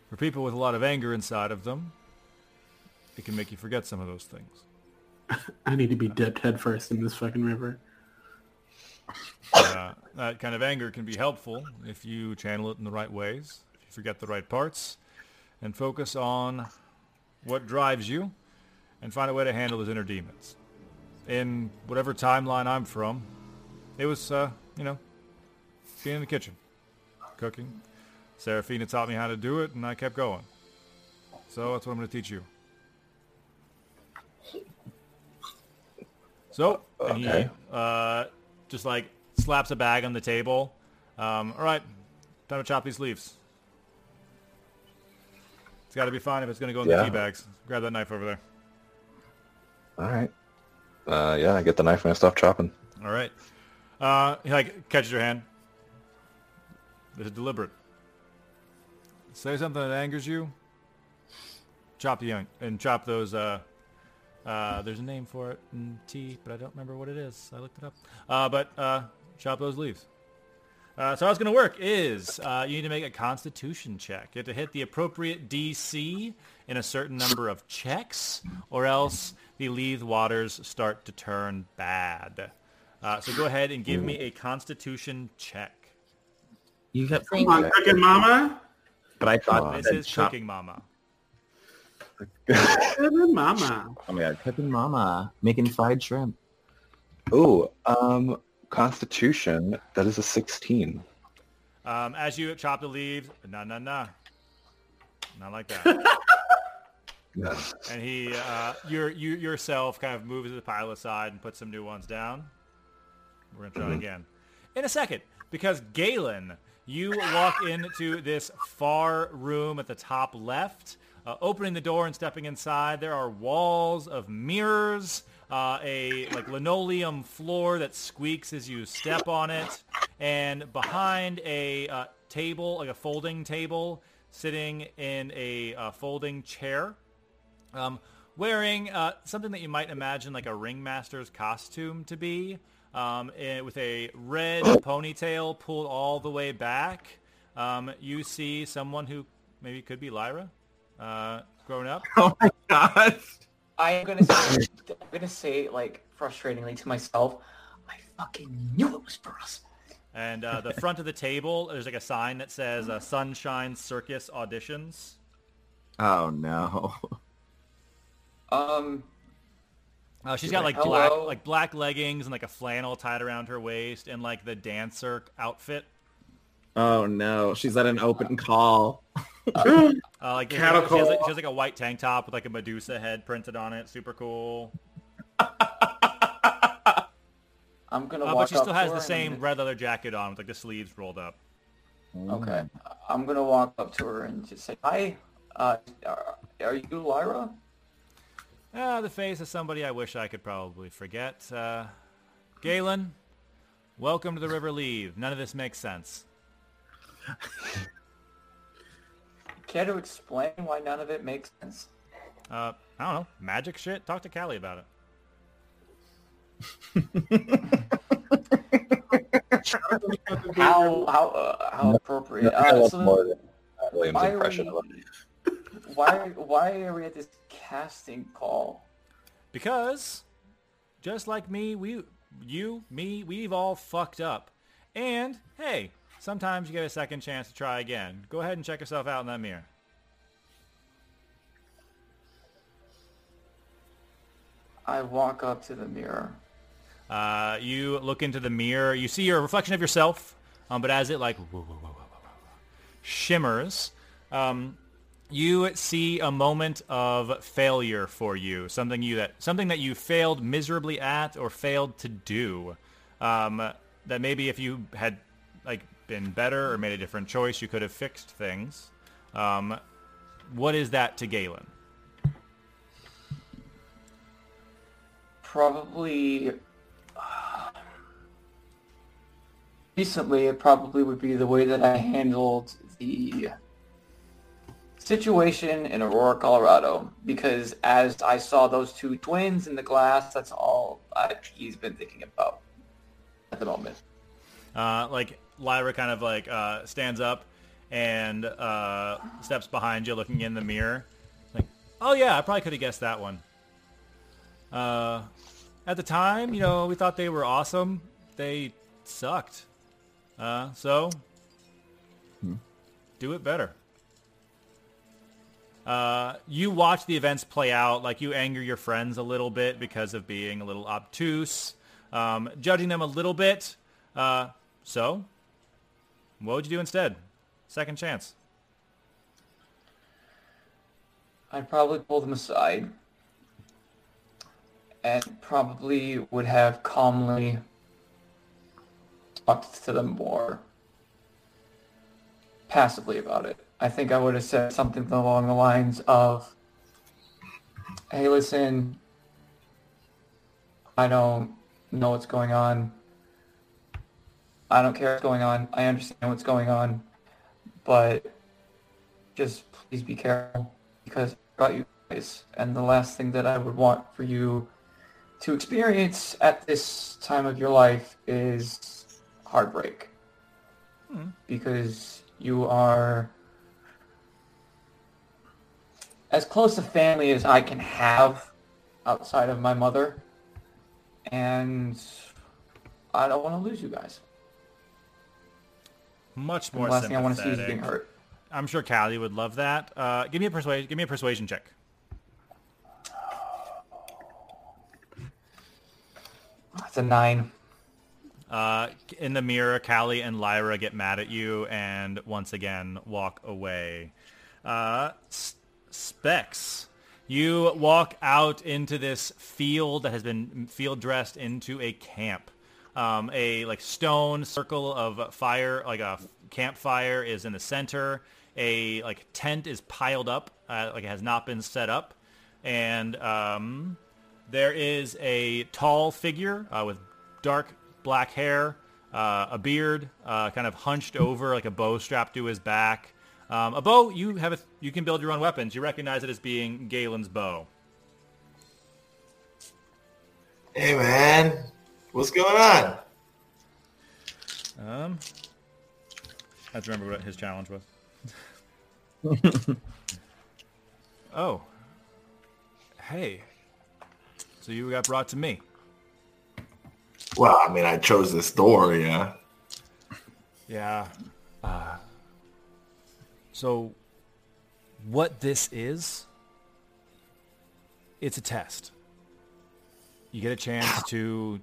A: For people with a lot of anger inside of them, it can make you forget some of those things.
C: I need to be dipped headfirst in this fucking river.
A: Uh, that kind of anger can be helpful if you channel it in the right ways, if you forget the right parts, and focus on what drives you, and find a way to handle those inner demons. In whatever timeline I'm from, it was, uh, you know, being in the kitchen, cooking. Serafina taught me how to do it, and I kept going. So that's what I'm going to teach you. So, and he, uh, just like slaps a bag on the table. Um, all right, time to chop these leaves. It's got to be fine if it's going to go in the tea bags. Grab that knife over there.
E: All right. Uh, yeah, I get the knife and I stop chopping.
A: All right. Uh, he like catches your hand. This is deliberate. Say something that angers you. Chop the young and chop those. Uh, uh, there's a name for it in tea, but I don't remember what it is. I looked it up. Uh, but uh, chop those leaves. Uh, so how it's going to work is uh, you need to make a Constitution check. You have to hit the appropriate DC in a certain number of checks, or else the Lethe waters start to turn bad. Uh, so go ahead and give me a Constitution check.
B: You kept saying
C: Come on, cooking mama.
B: but I thought
A: This
B: that
A: is
B: chop-
A: Cooking Mama.
C: Cooking mama.
B: Oh my god, cooking mama making fried shrimp.
E: Ooh, um, Constitution, that is a 16.
A: Um, as you chop the leaves, nah, nah, nah. Not like that. and he, uh, your, you yourself kind of moves the pile aside and puts some new ones down. We're going to try it again. In a second, because Galen, you walk into this far room at the top left. Uh, opening the door and stepping inside, there are walls of mirrors, uh, a like linoleum floor that squeaks as you step on it, and behind a uh, table, like a folding table, sitting in a uh, folding chair, um, wearing uh, something that you might imagine like a ringmaster's costume to be, um, eh, with a red ponytail pulled all the way back. Um, you see someone who maybe could be Lyra, uh, grown up.
B: Oh my god.
D: I am gonna say, I'm gonna say like frustratingly to myself, I fucking knew it was for us.
A: And uh, the front of the table, there's like a sign that says uh, Sunshine Circus Auditions.
B: Oh no.
D: Um,
A: Uh, she's got like
D: Hello?
A: black like black leggings and like a flannel tied around her waist and like the dancer outfit.
B: Oh no. She's at an open call.
A: Uh, like she has, she has, like, she has like a white tank top with like a Medusa head printed on it. Super cool.
D: I'm gonna
A: Uh,
D: walk
A: but she
D: up
A: still has the same
D: I'm
A: red leather jacket on with like the sleeves rolled up.
D: Okay, I'm gonna walk up to her and just say, "Hi, uh, are, are you Lyra?"
A: Ah, the face of somebody I wish I could probably forget. Uh, Galen, welcome to the River Lethe. None of this makes sense.
D: Care to explain why none of it makes sense?
A: Uh, I don't know. Magic shit? Talk to Callie about it.
D: How how uh, how appropriate.
E: I
D: Uh, so
E: more than uh, William's
D: why are
E: impression of him.
D: we, why why are we at this casting call?
A: Because, just like me, we, you, me, we've all fucked up. And, hey, sometimes you get a second chance to try again. Go ahead and check yourself out in that mirror.
D: I walk up to the mirror.
A: Uh, you look into the mirror. You see your reflection of yourself, um, but as it like whoa, whoa, whoa, shimmers, um, you see a moment of failure for you. Something you that something that you failed miserably at or failed to do. Um, that maybe if you had like been better or made a different choice, you could have fixed things. Um, what is that to Galen?
D: Probably recently, it probably would be the way that I handled the situation in Aurora, Colorado. Because as I saw those two twins in the glass, that's all he's been thinking about at the moment.
A: Uh, like Lyra kind of like uh, stands up and uh, steps behind you, looking in the mirror. Like, oh yeah, I probably could have guessed that one. Uh, at the time, you know, we thought they were awesome. They sucked. Uh, so do it better. Uh, you watch the events play out, like you anger your friends a little bit because of being a little obtuse, um, judging them a little bit. Uh, so, what would you do instead? Second chance.
D: I'd probably pull them aside and probably would have calmly talked to them more passively about it. I think I would have said something along the lines of, hey, listen, I don't know what's going on. I don't care what's going on. I understand what's going on. But just please be careful because I got you guys. And the last thing that I would want for you to experience at this time of your life is heartbreak. Hmm. Because you are as close a family as I can have outside of my mother. And I don't want to lose you guys.
A: Much more
D: the last thing I want to see is being hurt.
A: I'm sure Callie would love that. Uh, give me a persuasion. Give me a persuasion check.
D: That's a nine.
A: Uh, in the mirror, Callie and Lyra get mad at you and once again walk away. Uh, Specs, you walk out into this field that has been field dressed into a camp. Um, a like stone circle of fire, like a campfire, is in the center. A like tent is piled up, uh, like it has not been set up, and um, there is a tall figure uh, with dark black hair, uh, a beard, uh, kind of hunched over, like a bow strapped to his back. Um, a bow, you have a, you can build your own weapons. You recognize it as being Galen's bow.
F: Hey man, what's going on?
A: Um, I have to remember what his challenge was. oh, hey, so you got brought to me.
F: Well, I mean, I chose this door, yeah.
A: Yeah. Uh, so, what this is, it's a test. You get a chance to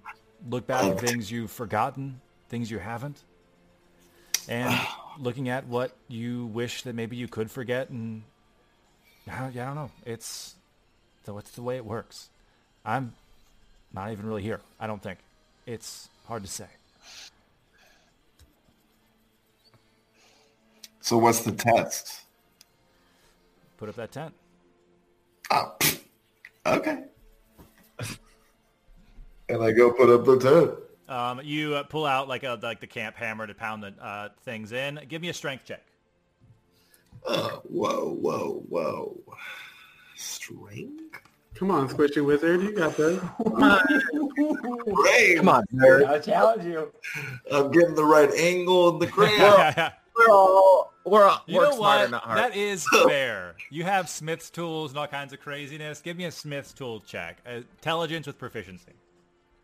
A: look back at things you've forgotten, things you haven't, and looking at what you wish that maybe you could forget. And I, yeah, I don't know. It's so it's the way it works. I'm not even really here. I don't think. It's hard to say.
F: So what's the test?
A: Put up that tent.
F: Oh, okay. And I go put up the tent.
A: Um, you uh, pull out like a like the camp hammer to pound the uh, things in. Give me a strength check.
F: Oh, whoa, whoa, whoa. Strength?
C: Come on, Squishy Wizard, you got this.
F: Great.
E: Come on, nerd.
D: I challenge you.
F: I'm getting the right angle in the crayon.
B: We're all we're all
A: You
B: work
A: know
B: smarter,
A: what?
B: not harder.
A: That is fair. You have Smith's tools and all kinds of craziness. Give me a Smith's tool check. Uh, Intelligence with proficiency.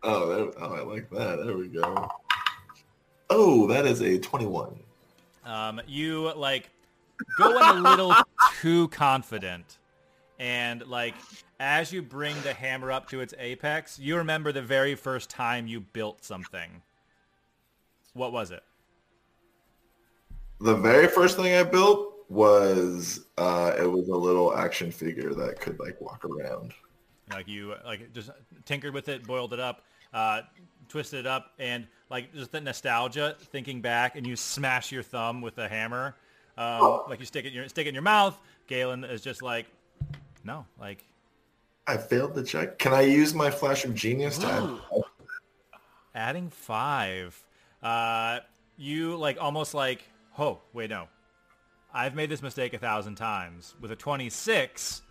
F: Oh, oh, I like that. There we go. Oh, that is a 21.
A: Um, you like go in a little too confident, and like as you bring the hammer up to its apex, you remember the very first time you built something. What was it?
F: The very first thing I built was uh, it was a little action figure that could like walk around.
A: Like you like just tinkered with it, boiled it up, uh, twisted it up, and like just the nostalgia, thinking back, and you smash your thumb with the hammer, um, like you stick it in your stick it in your mouth. Galen is just like, no, like
F: I failed the check. Can I use my flash of genius add?
A: adding five. Uh, you like almost like, oh wait no, I've made this mistake a thousand times. With a twenty-six,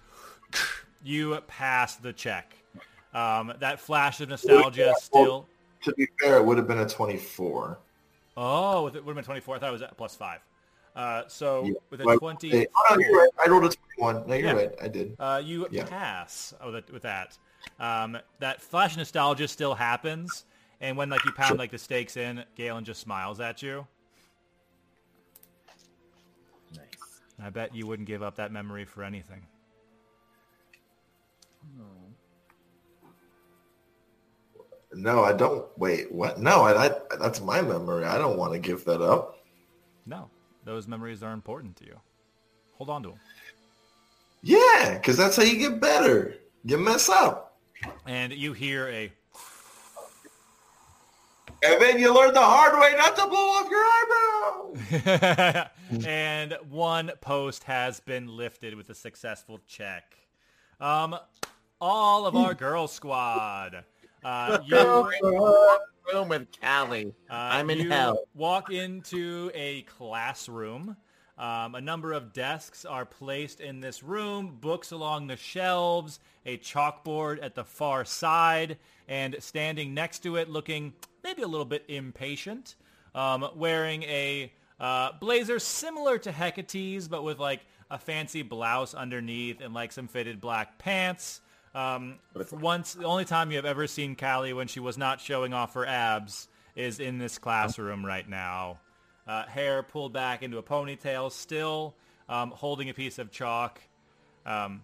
A: you pass the check. Um, that flash of nostalgia still.
F: To be fair, it would have been a 24.
A: Oh, it would have been 24. I thought it was at plus five. Uh, so
F: Yeah.
A: with a
F: Like,
A: 20,
F: Oh, no, you're right. I rolled a 21. No, you're
A: Yeah.
F: right. I did.
A: uh, you
F: Yeah.
A: pass with, it- with that. Um, that flash of nostalgia still happens, and when like you pound
F: Sure.
A: like the stakes in, Galen just smiles at you.
B: nice.
A: I bet you wouldn't give up that memory for anything.
F: No, I don't. Wait, what? No, I, I that's my memory. I don't want to give that up.
A: No, those memories are important to you. Hold on to them.
F: Yeah, because that's how you get better. You mess up.
A: And you hear a
F: And then you learn the hard way not to blow off your eyebrow.
A: and one post has been lifted with a successful check. Um, all of our girl squad. Uh, you,
B: room with Callie.
A: uh,
B: I'm in hell.
A: Walk into a classroom. Um, a number of desks are placed in this room, books along the shelves, a chalkboard at the far side, and standing next to it, looking maybe a little bit impatient, um, wearing a uh, blazer similar to Hecate's, but with like a fancy blouse underneath and like some fitted black pants. Um, once, the only time you have ever seen Callie when she was not showing off her abs is in this classroom right now. Uh, hair pulled back into a ponytail, still um, holding a piece of chalk. Um,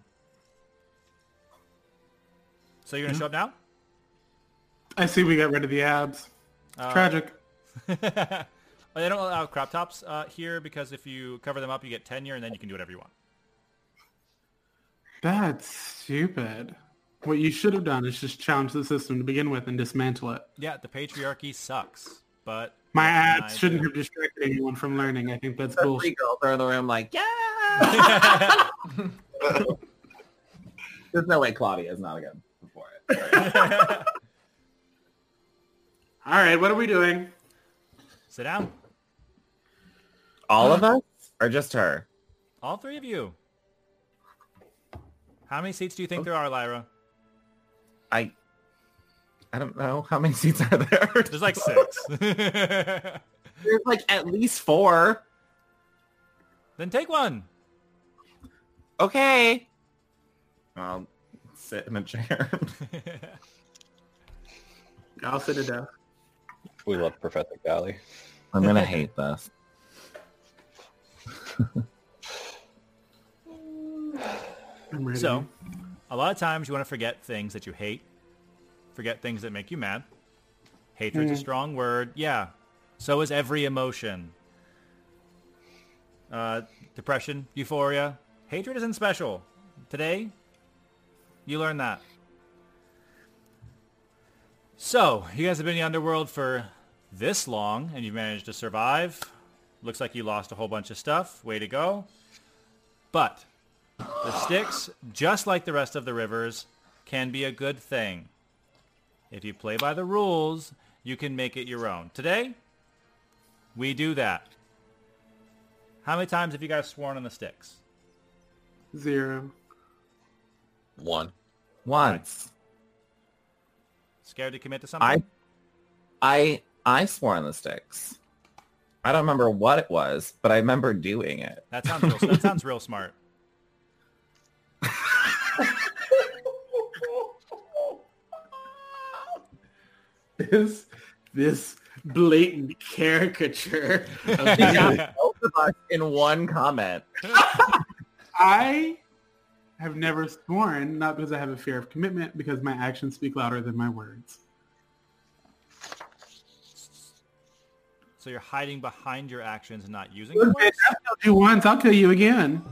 A: so you're gonna show up now?
C: I see we got rid of the abs. It's tragic.
A: They don't allow crop tops uh, here because if you cover them up, you get tenure, and then you can do whatever you want.
C: That's stupid. What you should have done is just challenge the system to begin with and dismantle it.
A: Yeah, the patriarchy sucks, but
C: My
A: what can
C: abs
A: I
C: shouldn't have distracted anyone from learning. I think that's
B: The three
C: bullshit.
B: girls are in the room like, yeah. There's no way Claudia is not again before it.
C: All right, what are we doing?
A: Sit down,
B: All of us or just her?
A: all three of you. How many seats do you think oh. there are, Lyra?
B: I I don't know. How many seats are there?
A: There's like six.
B: There's like at least four.
A: then take one.
B: Okay. I'll sit in a chair.
C: I'll sit it down.
E: We love Professor Galley.
B: I'm gonna hate this.
C: I'm ready.
A: So, a lot of times you want to forget things that you hate, forget things that make you mad. Hatred's a strong word. Yeah. So is every emotion. Uh, depression, euphoria. Hatred isn't special. Today, you learn that. So, you guys have been in the underworld for this long, and you've managed to survive. Looks like you lost a whole bunch of stuff. Way to go. But the Styx, just like the rest of the rivers, can be a good thing. If you play by the rules, you can make it your own. Today, we do that. How many times have you guys sworn on the Styx?
C: Zero.
E: One.
B: Once.
A: Scared to commit to something?
B: I I I swore on the Styx. I don't remember what it was, but I remember doing it.
A: That sounds real, that sounds real smart.
C: This this blatant caricature. Of
B: both of us in one comment.
C: I have never sworn, not because I have a fear of commitment, because my actions speak louder than my words.
A: So you're hiding behind your actions and not using
C: Look,
A: them?
C: I've killed you once. I'll kill you again.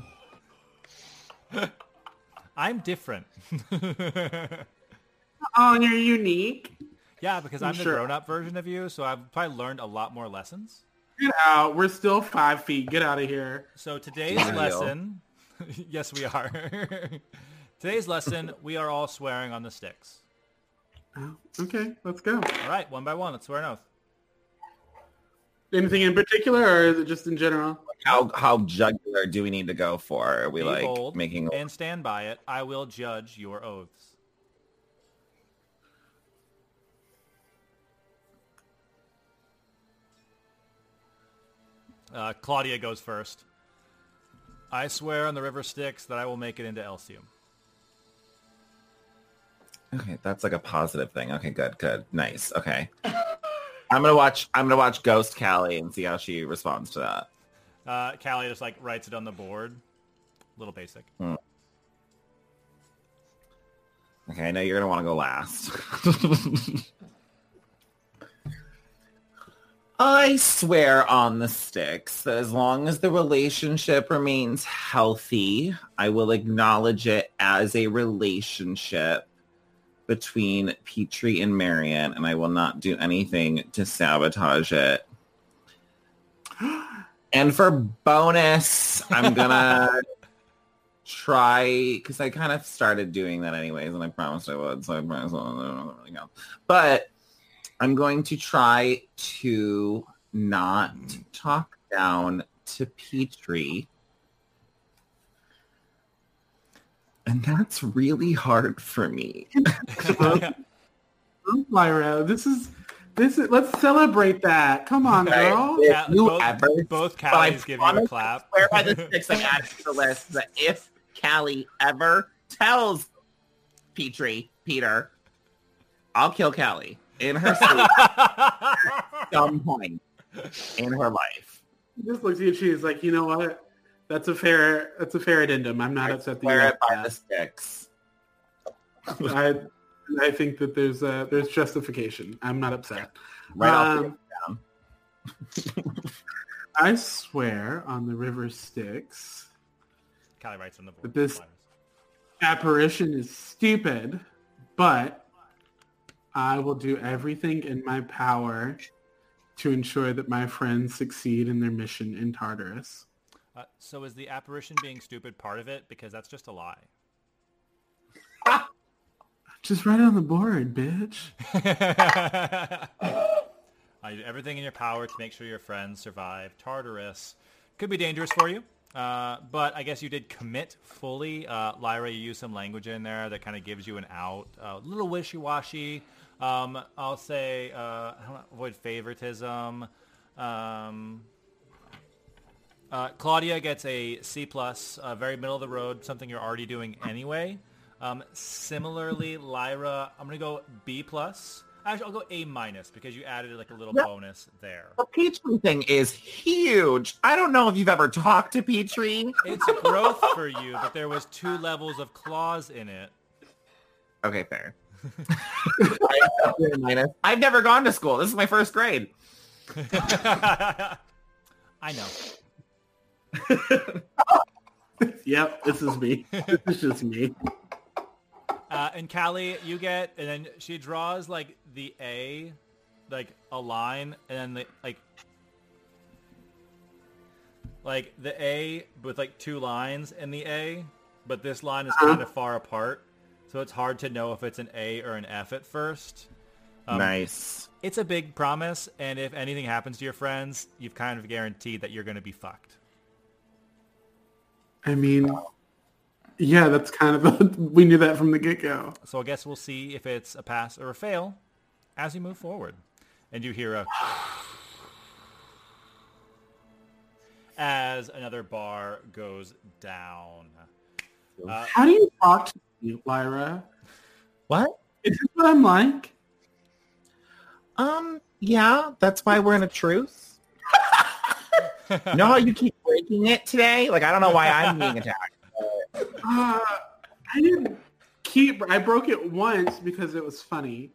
A: I'm different.
C: Oh, and you're unique.
A: yeah, because
C: I'm
A: I'm the
C: sure.
A: grown-up version of you, so I've probably learned a lot more lessons.
C: Get out. We're still five feet. Get out of here.
A: So today's
B: Deal.
A: lesson, yes, we are. today's lesson, we are all swearing on the Styx.
C: Oh, okay, let's go.
A: All right, one by one, let's swear an oath.
C: Anything in particular, or is it just in general?
B: How how jugular do we need to go for? Are we
A: Be
B: like
A: bold
B: making
A: and stand by it. I will judge your oaths. Uh, Claudia goes first. I swear on the river Styx that I will make it into Elysium.
B: Okay, that's like a positive thing. Okay, good, good. Nice. Okay. I'm gonna watch I'm gonna watch Ghost Callie and see how she responds to that.
A: Uh, Callie just like writes it on the board. A little basic.
B: Okay, I know you're gonna want to go last. I swear on the Styx that as long as the relationship remains healthy, I will acknowledge it as a relationship between Petrie and Marion, and I will not do anything to sabotage it. And for bonus, I'm gonna try because I kind of started doing that anyways, and I promised I would, so I promise I don't really. But I'm going to try to not talk down to Petrie. And that's really hard for me.
C: Oh, Lyra, this is this is. Let's celebrate that. Come on, girl.
B: If
A: Ca-
B: you
A: both,
B: ever-
A: both
B: but I
A: Callies give you a clap.
B: swear by the Styx I added to the list that if Callie ever tells Petrie, Peter, I'll kill Callie in her sleep at some point in her life.
C: He just looks at you. She's like, you know what? That's a fair. That's a fair addendum. I'm not
B: I
C: upset that
B: swear
C: you
B: it by
C: like
B: the
C: Styx. I I think that there's uh there's justification. I'm not upset.
B: Right off the
C: Um, I swear on the river Styx,
A: Callie writes on the board.
C: But this- apparition is stupid, but I will do everything in my power to ensure that my friends succeed in their mission in Tartarus.
A: Uh, so is the apparition being stupid part of it? Because that's just a lie.
C: Just write it on the board, bitch.
A: I do everything in your power to make sure your friends survive. Tartarus could be dangerous for you, uh, but I guess you did commit fully. Uh, Lyra, you used some language in there that kind of gives you an out. A little wishy-washy. Um, I'll say uh, I don't know, avoid favoritism. Um, uh, Claudia gets a C plus, uh, very middle of the road, something you're already doing anyway. Um, similarly, Lyra, I'm gonna go B plus. Actually, I'll go A minus because you added like a little
B: Yep.
A: bonus there.
B: The Petrie thing is huge. I don't know if you've ever talked to Petrie.
A: It's growth for you, but there was two levels of clause in it.
B: Okay, fair. I've never gone to school. This is my first grade.
A: I know.
C: Yep, this is me. this is just me.
A: Uh, and Callie, you get, and then she draws like the A, like a line, and then the like, like the A with like two lines in the A, but this line is kind of far apart, so it's hard to know if it's an A or an F at first. Um,
B: nice.
A: It's a big promise, and if anything happens to your friends, you've kind of guaranteed that you're going to be fucked.
C: I mean, Yeah, that's kind of we knew that from the get go.
A: So I guess we'll see if it's a pass or a fail as you move forward. And you hear a as another bar goes down. Uh,
C: How do you talk to me, Lyra?
B: What?
C: Is this what I'm like?
B: Um, yeah, that's why we're in a truce. you know how you keep breaking it today? Like, I don't know why I'm being attacked.
C: Uh, I didn't keep. I broke it once because it was funny.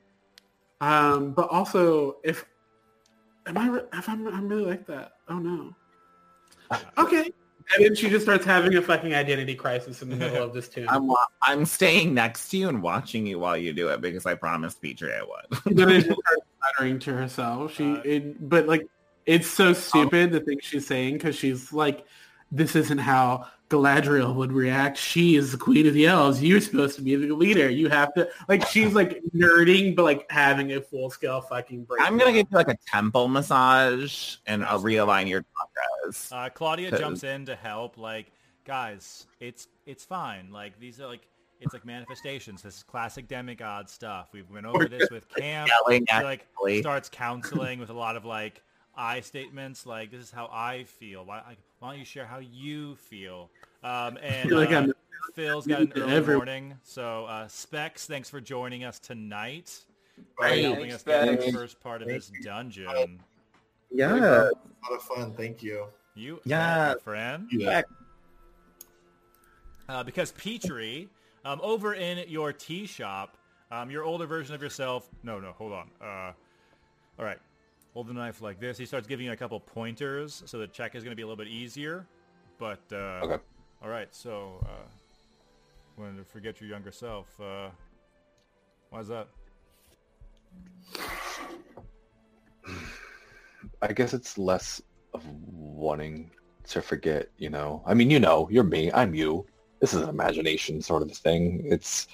C: Um, but also, if am I, if I'm, I'm really like that. Oh no. Okay. And then she just starts having a fucking identity crisis in the middle of this tune.
B: I'm I'm staying next to you and watching you while you do it because I promised Petrie I would.
C: then just starts muttering to herself. She,
A: Uh,
C: it, but like, it's so stupid the things she's saying because she's like, "This isn't how Galadriel would react. She is the queen of the elves. You're supposed to be the leader. You have to." Like, she's like nerding, but like having a full scale fucking break.
B: I'm gonna give you like a temple massage and I'll realign your chakras.
A: Uh, Claudia
B: Cause-
A: jumps in to help. Like, guys, it's it's fine. Like these are like it's like manifestations. This is classic demigod stuff. We've went over this with Cam.
B: Yelling
A: She like starts counseling with a lot of like I statements. Like this is how I feel. Why, like, why don't you share how you feel? Um, and
C: feel like
A: uh, Phil's got an early
C: Every-
A: morning. So uh, Specs, thanks for joining us tonight.
F: Right.
A: Helping
D: Thanks,
A: us get the first part of this dungeon.
B: Yeah.
F: A lot of fun. Thank you.
A: You,
B: Yeah.
A: my friend.
F: Yeah.
A: uh, because Petrie, um, over in your tea shop, um, your older version of yourself. No, no, hold on. Uh, all right, hold the knife like this. He starts giving you a couple pointers, so the check is going to be a little bit easier. But uh,
E: Okay.
A: all right, so uh, wanted to forget your younger self. Uh, why's that?
E: I guess it's less of wanting to forget, you know. I mean, you know, you're me, I'm you. This is an imagination sort of thing. It's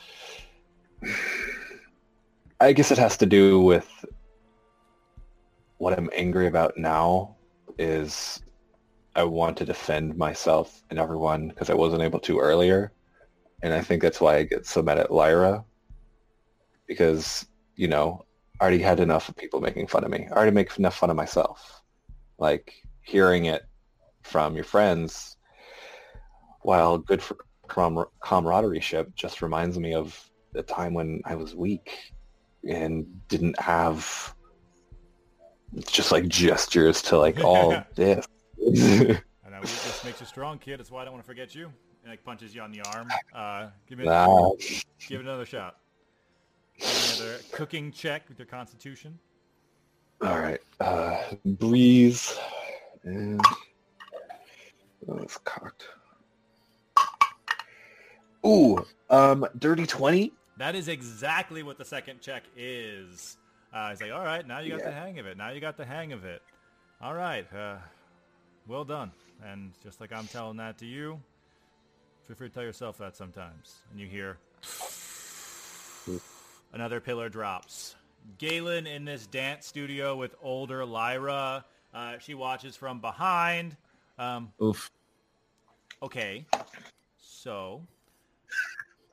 E: I guess it has to do with what I'm angry about now is I want to defend myself and everyone because I wasn't able to earlier. And I think that's why I get so mad at Lyra because, you know, I already had enough of people making fun of me. I already make enough fun of myself. Like hearing it from your friends, while good for camaraderie ship, just reminds me of the time when I was weak and didn't have just like gestures to like all this.
A: I know this makes you strong, kid. That's why I don't want to forget you. And like punches you on the arm. Uh, give me
E: Nah.
A: give it another shot. Give another cooking check with your constitution.
E: All right. Uh, breeze. And... Oh, it's cocked. Ooh, um, dirty 20?
A: That is exactly what the second check is. Uh, he's like, all right, now you got the hang of it. Now you got the hang of it. All right, uh, well done. And just like I'm telling that to you, feel free to tell yourself that sometimes. And you hear another pillar drops. Galen in this dance studio with older Lyra. Uh, she watches from behind. Um,
B: Oof.
A: Okay. So,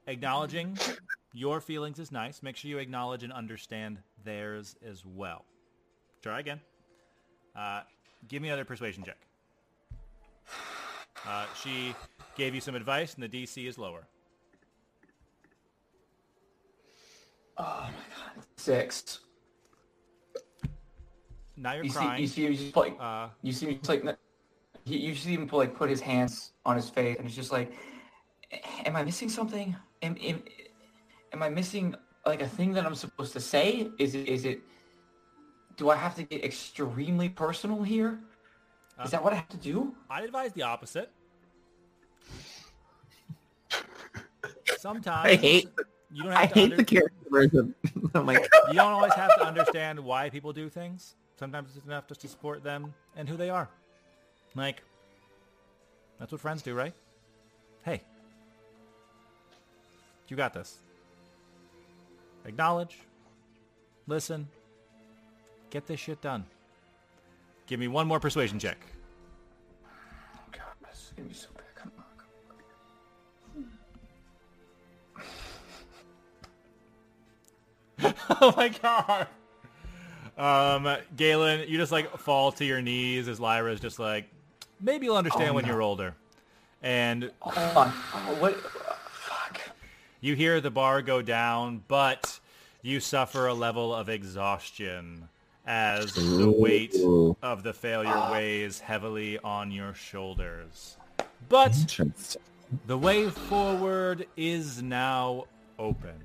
A: acknowledging your feelings is nice. Make sure you acknowledge and understand theirs as well. Try again. Uh, give me another persuasion check. Uh, she gave you some advice, and the DC is lower.
D: Oh my god, Six.
A: Now you're
D: You see,
A: crying.
D: you see, you just like,
A: uh,
D: you see just like, you, you see him like put his hands on his face, and it's just like, am I missing something? Am, am, am I missing like a thing that I'm supposed to say? Is it, is it? Do I have to get extremely personal here? Is that what I have to do?
A: I'd advise the opposite. Sometimes
B: I hate
A: you don't have
B: I
A: to
B: hate
A: under-
B: the character version. I'm like,
A: you don't always have to understand why people do things. Sometimes it's enough just to support them and who they are. Like, that's what friends do, right? Hey, you got this acknowledge, listen, get this shit done. Give me one more persuasion check.
D: Oh God, this is gonna be so bad. Come on, come on.
A: oh my God. Um, Galen, you just like fall to your knees as Lyra is just like, maybe you'll understand
D: oh,
A: when
D: no.
A: you're older. And
D: oh, what?
A: You hear the bar go down, but you suffer a level of exhaustion as the weight of the failure weighs heavily on your shoulders. But the way forward is now open.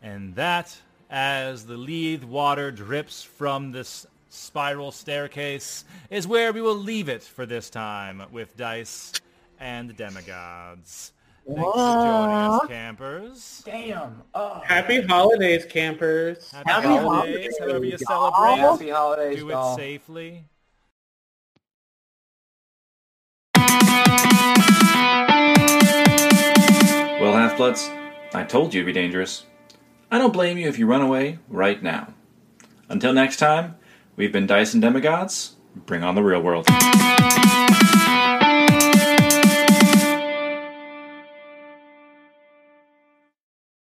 A: And that, as the Lethe water drips from this spiral staircase, is where we will leave it for this time with Dice and the Demigods. Thanks for joining us, campers.
D: Damn. Oh.
C: Happy holidays, campers.
A: Happy,
D: Happy
A: holidays,
D: holidays,
A: however you celebrate.
D: Happy holidays,
A: Do it
D: y'all.
A: safely.
G: Well, Half Bloods, I told you to be dangerous. I don't blame you if you run away right now. Until next time, we've been Dyson Demigods. Bring on the real world.